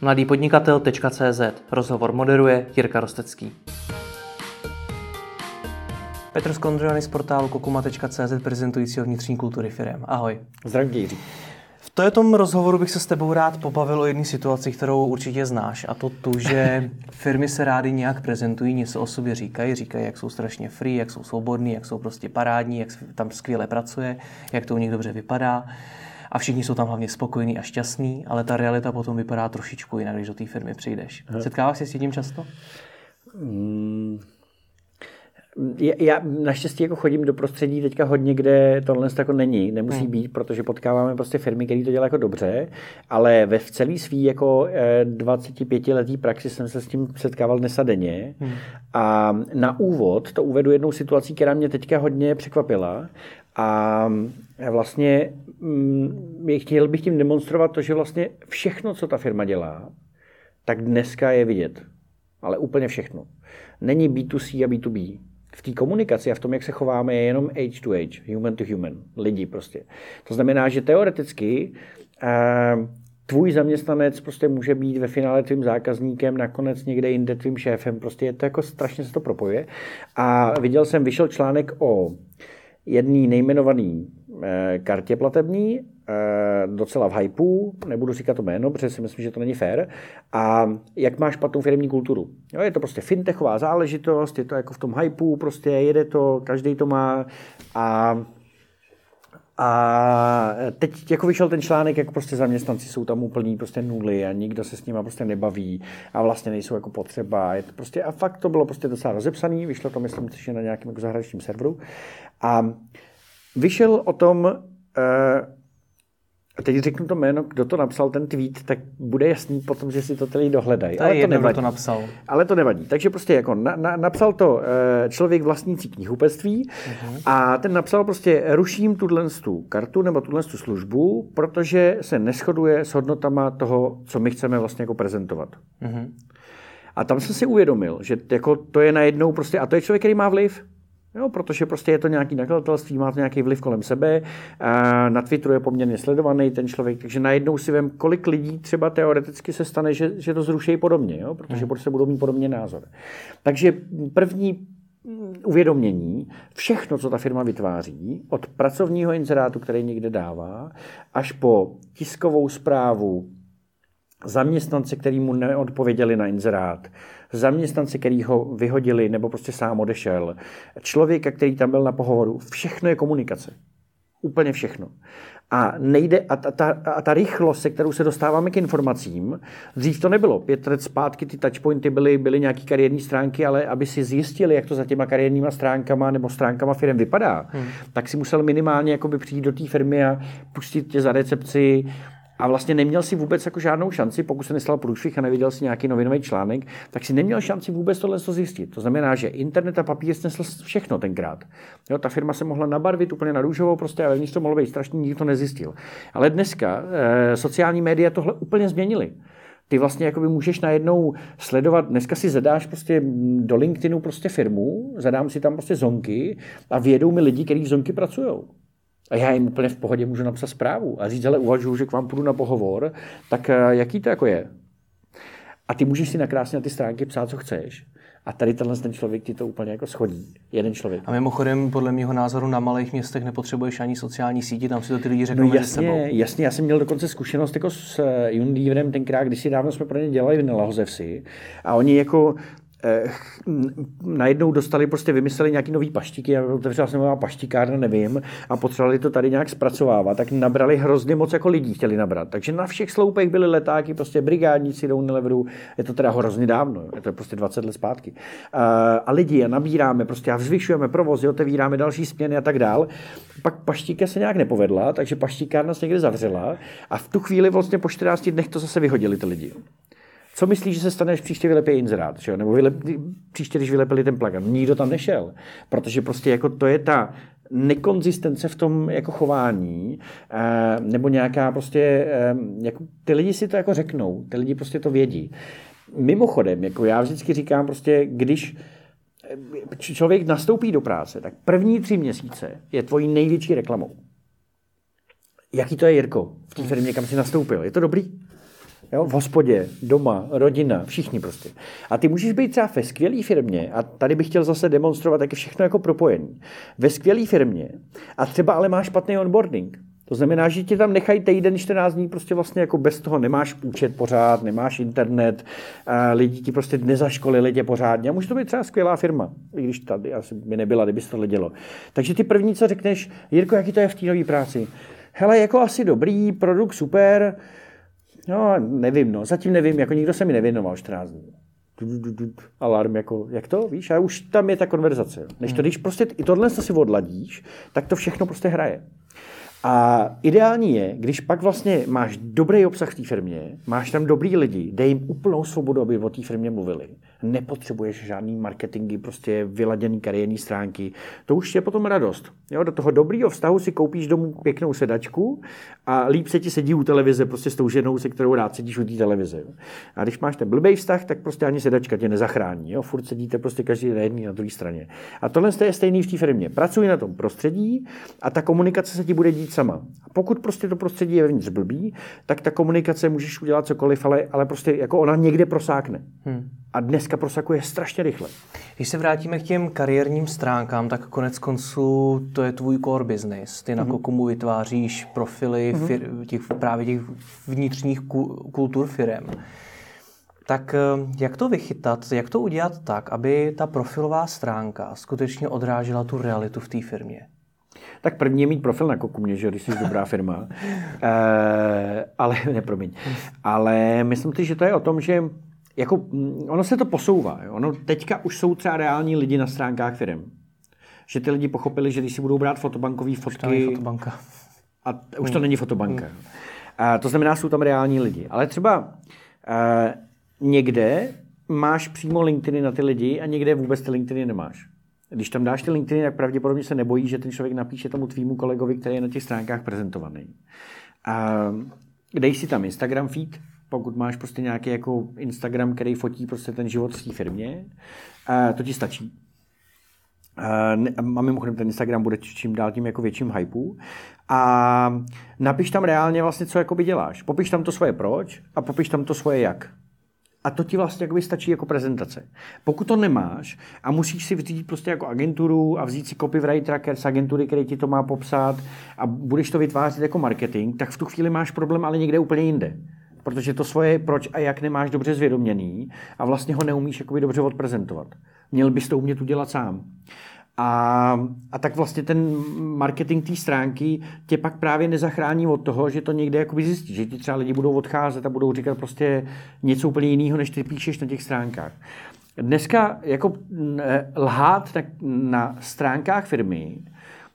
mladýpodnikatel.cz Rozhovor moderuje Jirka Rostecký. Petr Skondriany z portálu kokuma.cz prezentujícího vnitřní kultury firm. Ahoj. Zdravím tě, Jiří. V tom rozhovoru bych se s tebou rád pobavil o jedné situaci, kterou určitě znáš, a to tu, že firmy se rády nějak prezentují, něco o sobě říkají, říkají, jak jsou strašně free, jak jsou svobodní, jak jsou prostě parádní, jak tam skvěle pracuje, jak to u nich dobře vypadá a všichni jsou tam hlavně spokojení a šťastní, ale ta realita potom vypadá trošičku jinak, když do té firmy přijdeš. Setkáváš se s tím často? Mm, já naštěstí jako chodím do prostředí teďka hodně, kde tohle jako není, nemusí hmm. být, protože potkáváme prostě firmy, které to dělají jako dobře, ale ve v celý svý jako 25 eh, letý praxi jsem se s tím setkával denně. Hmm. A na úvod to uvedu jednou situací, která mě teďka hodně překvapila. A vlastně mm, chtěl bych tím demonstrovat to, že vlastně všechno, co ta firma dělá, tak dneska je vidět. Ale úplně všechno. Není B2C a B2B v té komunikaci a v tom, jak se chováme, je jenom age to age, human to human, lidi prostě. To znamená, že teoreticky uh, tvůj zaměstnanec prostě může být ve finále tvým zákazníkem, nakonec někde jinde tvým šéfem, prostě je to jako strašně se to propojuje. A viděl jsem, vyšel článek o jedný nejmenovaný eh, kartě platební, eh, docela v hypeu, nebudu říkat to jméno, protože si myslím, že to není fér, a jak máš špatnou firmní kulturu. Jo, je to prostě fintechová záležitost, je to jako v tom hypeu, prostě jede to, každý to má a a teď jako vyšel ten článek, jako prostě zaměstnanci jsou tam úplný prostě nuly a nikdo se s nimi prostě nebaví a vlastně nejsou jako potřeba. Je to prostě, a fakt to bylo prostě docela rozepsaný, vyšlo to myslím, že na nějakém jako zahraničním serveru. A vyšel o tom eh, a teď řeknu to jméno, kdo to napsal ten tweet, tak bude jasný potom, že si to tady dohledají. To ale to nevadí. to napsal. Ale to nevadí. Takže prostě jako na, na, napsal to e, člověk vlastnící knihupectví uh-huh. a ten napsal prostě ruším tuhle tu kartu nebo tuhle tu službu, protože se neschoduje s hodnotama toho, co my chceme vlastně jako prezentovat. Uh-huh. A tam jsem si uvědomil, že jako to je najednou prostě, a to je člověk, který má vliv, Jo, protože prostě je to nějaký nakladatelství, má to nějaký vliv kolem sebe, a na Twitteru je poměrně sledovaný ten člověk, takže najednou si vím, kolik lidí třeba teoreticky se stane, že, že to zruší podobně, jo, protože hmm. prostě budou mít podobně názor. Takže první uvědomění, všechno, co ta firma vytváří, od pracovního inzerátu, který někde dává, až po tiskovou zprávu, zaměstnance, který mu neodpověděli na inzerát, zaměstnance, který ho vyhodili nebo prostě sám odešel, člověka, který tam byl na pohovoru. Všechno je komunikace. Úplně všechno. A nejde, a ta, ta, a ta rychlost, se kterou se dostáváme k informacím, dřív to nebylo. Pět let zpátky ty touchpointy byly, byly nějaké kariérní stránky, ale aby si zjistili, jak to za těma kariérníma stránkama nebo stránkama firm vypadá, hmm. tak si musel minimálně jakoby přijít do té firmy a pustit tě za recepci, a vlastně neměl si vůbec jako žádnou šanci, pokud se nestal průšvih a neviděl si nějaký novinový článek, tak si neměl šanci vůbec tohle zjistit. To znamená, že internet a papír snesl všechno tenkrát. Jo, ta firma se mohla nabarvit úplně na růžovou, prostě, ale vnitř to mohlo být strašně, nikdo to nezjistil. Ale dneska e, sociální média tohle úplně změnily ty vlastně jakoby můžeš najednou sledovat, dneska si zadáš prostě do LinkedInu prostě firmu, zadám si tam prostě zonky a vědou mi lidi, kteří v zonky pracují a já jim úplně v pohodě můžu napsat zprávu a říct, ale uvažuji, že k vám půjdu na pohovor, tak eh, jaký to jako je? A ty můžeš si nakrásně na ty stránky psát, co chceš. A tady tenhle ten člověk ti to úplně jako schodí. Jeden člověk. A mimochodem, podle mého názoru, na malých městech nepotřebuješ ani sociální sítě, tam si to ty lidi řeknou no jasně, sebou. Jasně, já jsem měl dokonce zkušenost jako s eh, Unileverem tenkrát, když si dávno jsme pro ně dělali v Nelahozevsi. A oni jako najednou dostali, prostě vymysleli nějaký nový paštíky, já otevřela jsem nová paštikárna, nevím, a potřebovali to tady nějak zpracovávat, tak nabrali hrozně moc jako lidí chtěli nabrat. Takže na všech sloupech byly letáky, prostě brigádníci do Unileveru, je to teda hrozně dávno, je to prostě 20 let zpátky. A, a lidi a nabíráme, prostě a vzvyšujeme provozy, otevíráme další směny a tak dál. Pak paštíka se nějak nepovedla, takže paštíkárna se někde zavřela a v tu chvíli vlastně po 14 dnech to zase vyhodili ty lidi. Co myslíš, že se stane, když příště vylepí inzerát? Že? Nebo vylep, příště, když vylepili ten plagát? Nikdo tam nešel. Protože prostě jako to je ta nekonzistence v tom jako chování, eh, nebo nějaká prostě, eh, jako, ty lidi si to jako řeknou, ty lidi prostě to vědí. Mimochodem, jako já vždycky říkám prostě, když eh, člověk nastoupí do práce, tak první tři měsíce je tvojí největší reklamou. Jaký to je, Jirko, v té firmě, kam jsi nastoupil? Je to dobrý? Jo? V hospodě, doma, rodina, všichni prostě. A ty můžeš být třeba ve skvělé firmě, a tady bych chtěl zase demonstrovat, jak je všechno jako propojení. Ve skvělé firmě a třeba ale máš špatný onboarding. To znamená, že ti tam nechají týden, 14 dní, prostě vlastně jako bez toho nemáš účet pořád, nemáš internet, a lidi ti prostě nezaškolili tě pořádně. A může to být třeba skvělá firma, i když tady asi by nebyla, kdyby se to dělo. Takže ty první, co řekneš, Jirko, jaký to je v té nové práci? Hele, jako asi dobrý, produkt super, no nevím, no, zatím nevím, jako nikdo se mi nevěnoval 14 dní alarm, jako, jak to, víš, a už tam je ta konverzace. Než to, hmm. když prostě i tohle si odladíš, tak to všechno prostě hraje. A ideální je, když pak vlastně máš dobrý obsah v té firmě, máš tam dobrý lidi, dej jim úplnou svobodu, aby o té firmě mluvili. Nepotřebuješ žádný marketingy, prostě vyladěný kariérní stránky. To už je potom radost. Jo, do toho dobrýho vztahu si koupíš domů pěknou sedačku a líp se ti sedí u televize, prostě s tou ženou, se kterou rád sedíš u té televize. Jo. A když máš ten blbý vztah, tak prostě ani sedačka tě nezachrání. Jo. Furt sedíte prostě každý na jedné na druhé straně. A tohle je stejný v té firmě. Pracuj na tom prostředí a ta komunikace se ti bude dít sama. A pokud prostě to prostředí je vevnitř blbý, tak ta komunikace můžeš udělat cokoliv, ale, ale prostě jako ona někde prosákne. Hmm. A dneska prosakuje strašně rychle. Když se vrátíme k těm kariérním stránkám, tak konec konců to je tvůj core business. Ty na mm-hmm. Kokumu vytváříš profily mm-hmm. fir, těch, právě těch vnitřních kultur firem. Tak eh, jak to vychytat, jak to udělat tak, aby ta profilová stránka skutečně odrážela tu realitu v té firmě? Tak první je mít profil na Kokumě, že když jsi dobrá firma. e, ale, ne, promiň. Ale myslím si, že to je o tom, že jako, mm, ono se to posouvá. Jo? Ono teďka už jsou třeba reální lidi na stránkách firm. Že ty lidi pochopili, že když si budou brát fotobankové fotky... Už fotobanka. A už to hmm. není fotobanka. Hmm. A to znamená, jsou tam reální lidi. Ale třeba uh, někde máš přímo LinkedIn na ty lidi a někde vůbec ty LinkedIny nemáš. Když tam dáš ty LinkedIn, tak pravděpodobně se nebojí, že ten člověk napíše tomu tvýmu kolegovi, který je na těch stránkách prezentovaný. A dej si tam Instagram feed, pokud máš prostě nějaký jako Instagram, který fotí prostě ten život v té firmě, a to ti stačí. A mimochodem ten Instagram bude čím dál tím jako větším hypeu. A napiš tam reálně vlastně, co jakoby děláš. Popiš tam to svoje proč a popiš tam to svoje jak. A to ti vlastně jakoby stačí jako prezentace. Pokud to nemáš a musíš si vzít prostě jako agenturu a vzít si copywritera z agentury, který ti to má popsat a budeš to vytvářet jako marketing, tak v tu chvíli máš problém ale někde úplně jinde. Protože to svoje proč a jak nemáš dobře zvědoměný a vlastně ho neumíš jakoby dobře odprezentovat. Měl bys to umět udělat sám. A, a tak vlastně ten marketing té stránky tě pak právě nezachrání od toho, že to někde jakoby zjistí, že ti třeba lidi budou odcházet a budou říkat prostě něco úplně jiného, než ty píšeš na těch stránkách. Dneska jako lhát na, na stránkách firmy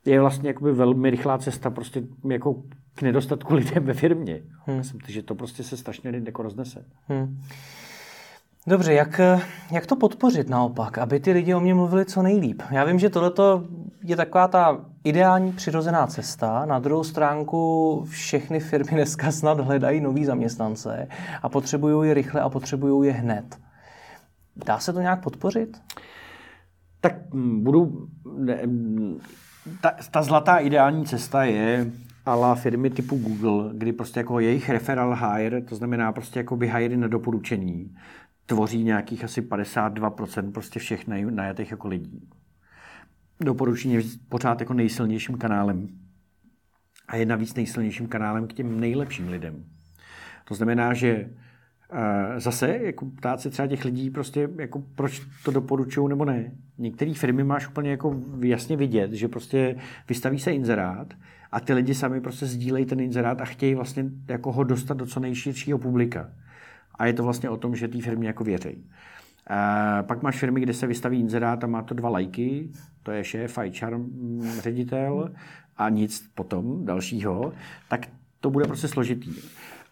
je vlastně jakoby velmi rychlá cesta prostě jako k nedostatku lidem ve firmě. Hmm. Myslím, že to prostě se strašně jako roznese. Hmm. Dobře, jak, jak to podpořit naopak, aby ty lidi o mě mluvili co nejlíp? Já vím, že tohle je taková ta ideální přirozená cesta. Na druhou stránku všechny firmy dneska snad hledají nový zaměstnance a potřebují je rychle a potřebují je hned. Dá se to nějak podpořit? Tak mm, budu... Ta, ta zlatá ideální cesta je ala firmy typu Google, kdy prostě jako jejich referral hire, to znamená prostě jako by hire na doporučení, tvoří nějakých asi 52% prostě všech najatých jako lidí. Doporučení je pořád jako nejsilnějším kanálem. A je navíc nejsilnějším kanálem k těm nejlepším lidem. To znamená, že zase jako ptát se třeba těch lidí prostě jako proč to doporučují nebo ne. Některé firmy máš úplně jako jasně vidět, že prostě vystaví se inzerát a ty lidi sami prostě sdílejí ten inzerát a chtějí vlastně jako ho dostat do co nejširšího publika. A je to vlastně o tom, že té firmě jako věří. A pak máš firmy, kde se vystaví inzerát a má to dva lajky, to je šéf, HR mm, ředitel a nic potom dalšího, tak to bude prostě složitý.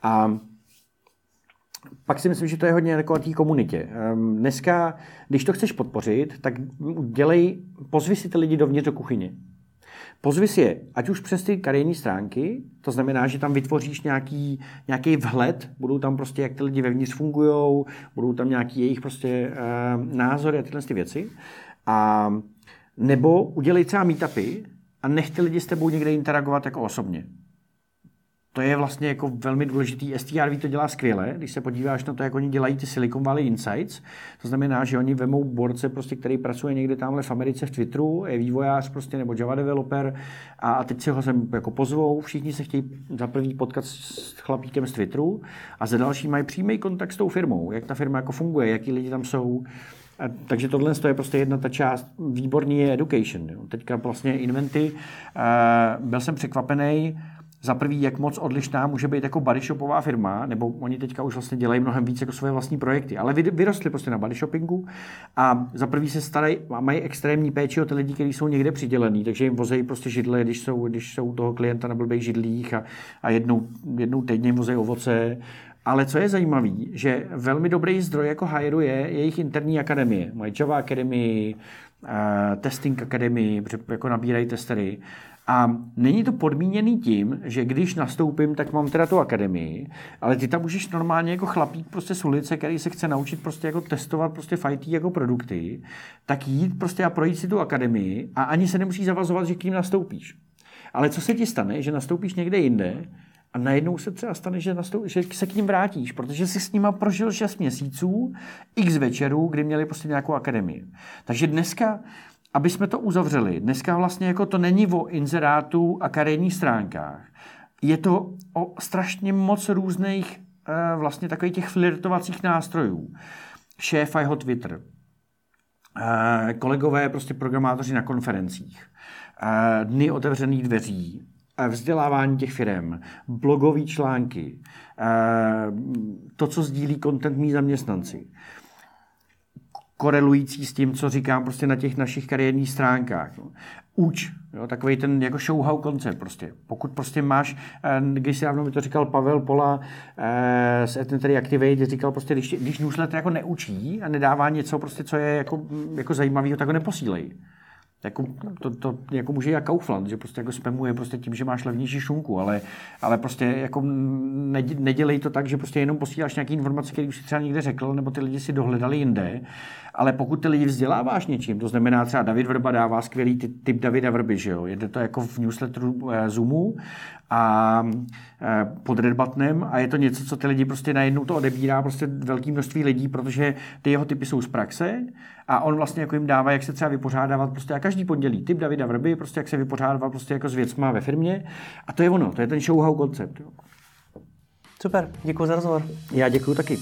A pak si myslím, že to je hodně jako té komunitě. Ehm, dneska, když to chceš podpořit, tak dělej, pozvi si ty lidi dovnitř do kuchyně. Pozvi si je, ať už přes ty kariérní stránky, to znamená, že tam vytvoříš nějaký, nějaký vhled, budou tam prostě, jak ty lidi vevnitř fungují, budou tam nějaký jejich prostě uh, názory a tyhle ty věci. A nebo udělej třeba meetupy a nech ty lidi s tebou někde interagovat jako osobně. To je vlastně jako velmi důležitý. STRV to dělá skvěle, když se podíváš na to, jak oni dělají ty Silicon Valley Insights. To znamená, že oni vemou borce, prostě, který pracuje někde tamhle v Americe v Twitteru, je vývojář prostě, nebo Java developer a teď si ho sem jako pozvou, všichni se chtějí za první potkat s chlapíkem z Twitteru a za další mají přímý kontakt s tou firmou, jak ta firma jako funguje, jaký lidi tam jsou, a, takže tohle je prostě jedna ta část. Výborný je education. Jo. Teďka vlastně Inventy, uh, byl jsem překvapený, za prvý, jak moc odlišná může být jako body shopová firma, nebo oni teďka už vlastně dělají mnohem víc jako svoje vlastní projekty, ale vyrostli prostě na body shoppingu a za prvý se starají a mají extrémní péči o ty lidi, kteří jsou někde přidělený, takže jim vozejí prostě židle, když jsou, když jsou toho klienta na blbých židlích a, a jednou, jednou týdně jim vozejí ovoce ale co je zajímavé, že velmi dobrý zdroj jako Hire je jejich interní akademie. Mají Java Academy, uh, Testing Academy, jako nabírají testery. A není to podmíněný tím, že když nastoupím, tak mám teda tu akademii, ale ty tam můžeš normálně jako chlapík prostě z ulice, který se chce naučit prostě jako testovat prostě fajtí jako produkty, tak jít prostě a projít si tu akademii a ani se nemusí zavazovat, že k ním nastoupíš. Ale co se ti stane, že nastoupíš někde jinde a najednou se třeba stane, že, nastou, že se k ním vrátíš, protože jsi s nima prožil 6 měsíců, x večerů, kdy měli prostě nějakou akademii. Takže dneska aby jsme to uzavřeli, dneska vlastně jako to není o inzerátu a kariérních stránkách. Je to o strašně moc různých eh, vlastně takových těch flirtovacích nástrojů. Šéf a jeho Twitter, eh, kolegové prostě programátoři na konferencích, eh, dny otevřených dveří, vzdělávání těch firm, blogové články, to, co sdílí content mý zaměstnanci korelující s tím, co říkám prostě na těch našich kariérních stránkách. Uč, jo, takový ten jako show-how koncept prostě. Pokud prostě máš, eh, když si dávno mi to říkal Pavel Pola eh, z Ethnetary Activate, říkal prostě, když, když newsletter jako neučí a nedává něco prostě, co je jako, jako zajímavého, tak ho neposílej. Jako, to, to jako může jak Kaufland, že prostě jako spamuje prostě tím, že máš levnější šunku, ale, ale prostě jako nedělej to tak, že prostě jenom posíláš nějaké informace, které už si třeba někde řekl, nebo ty lidi si dohledali jinde, ale pokud ty lidi vzděláváš něčím, to znamená třeba David Vrba dává skvělý typ Davida Vrby, že jo, jede to jako v newsletteru eh, Zoomu a eh, pod Red Buttonem a je to něco, co ty lidi prostě najednou to odebírá prostě velké množství lidí, protože ty jeho typy jsou z praxe a on vlastně jako jim dává, jak se třeba vypořádávat prostě a každý pondělí typ Davida Vrby, prostě jak se vypořádávat prostě jako s věcma ve firmě a to je ono, to je ten show-how koncept. Super, děkuji za rozhovor. Já děkuji taky.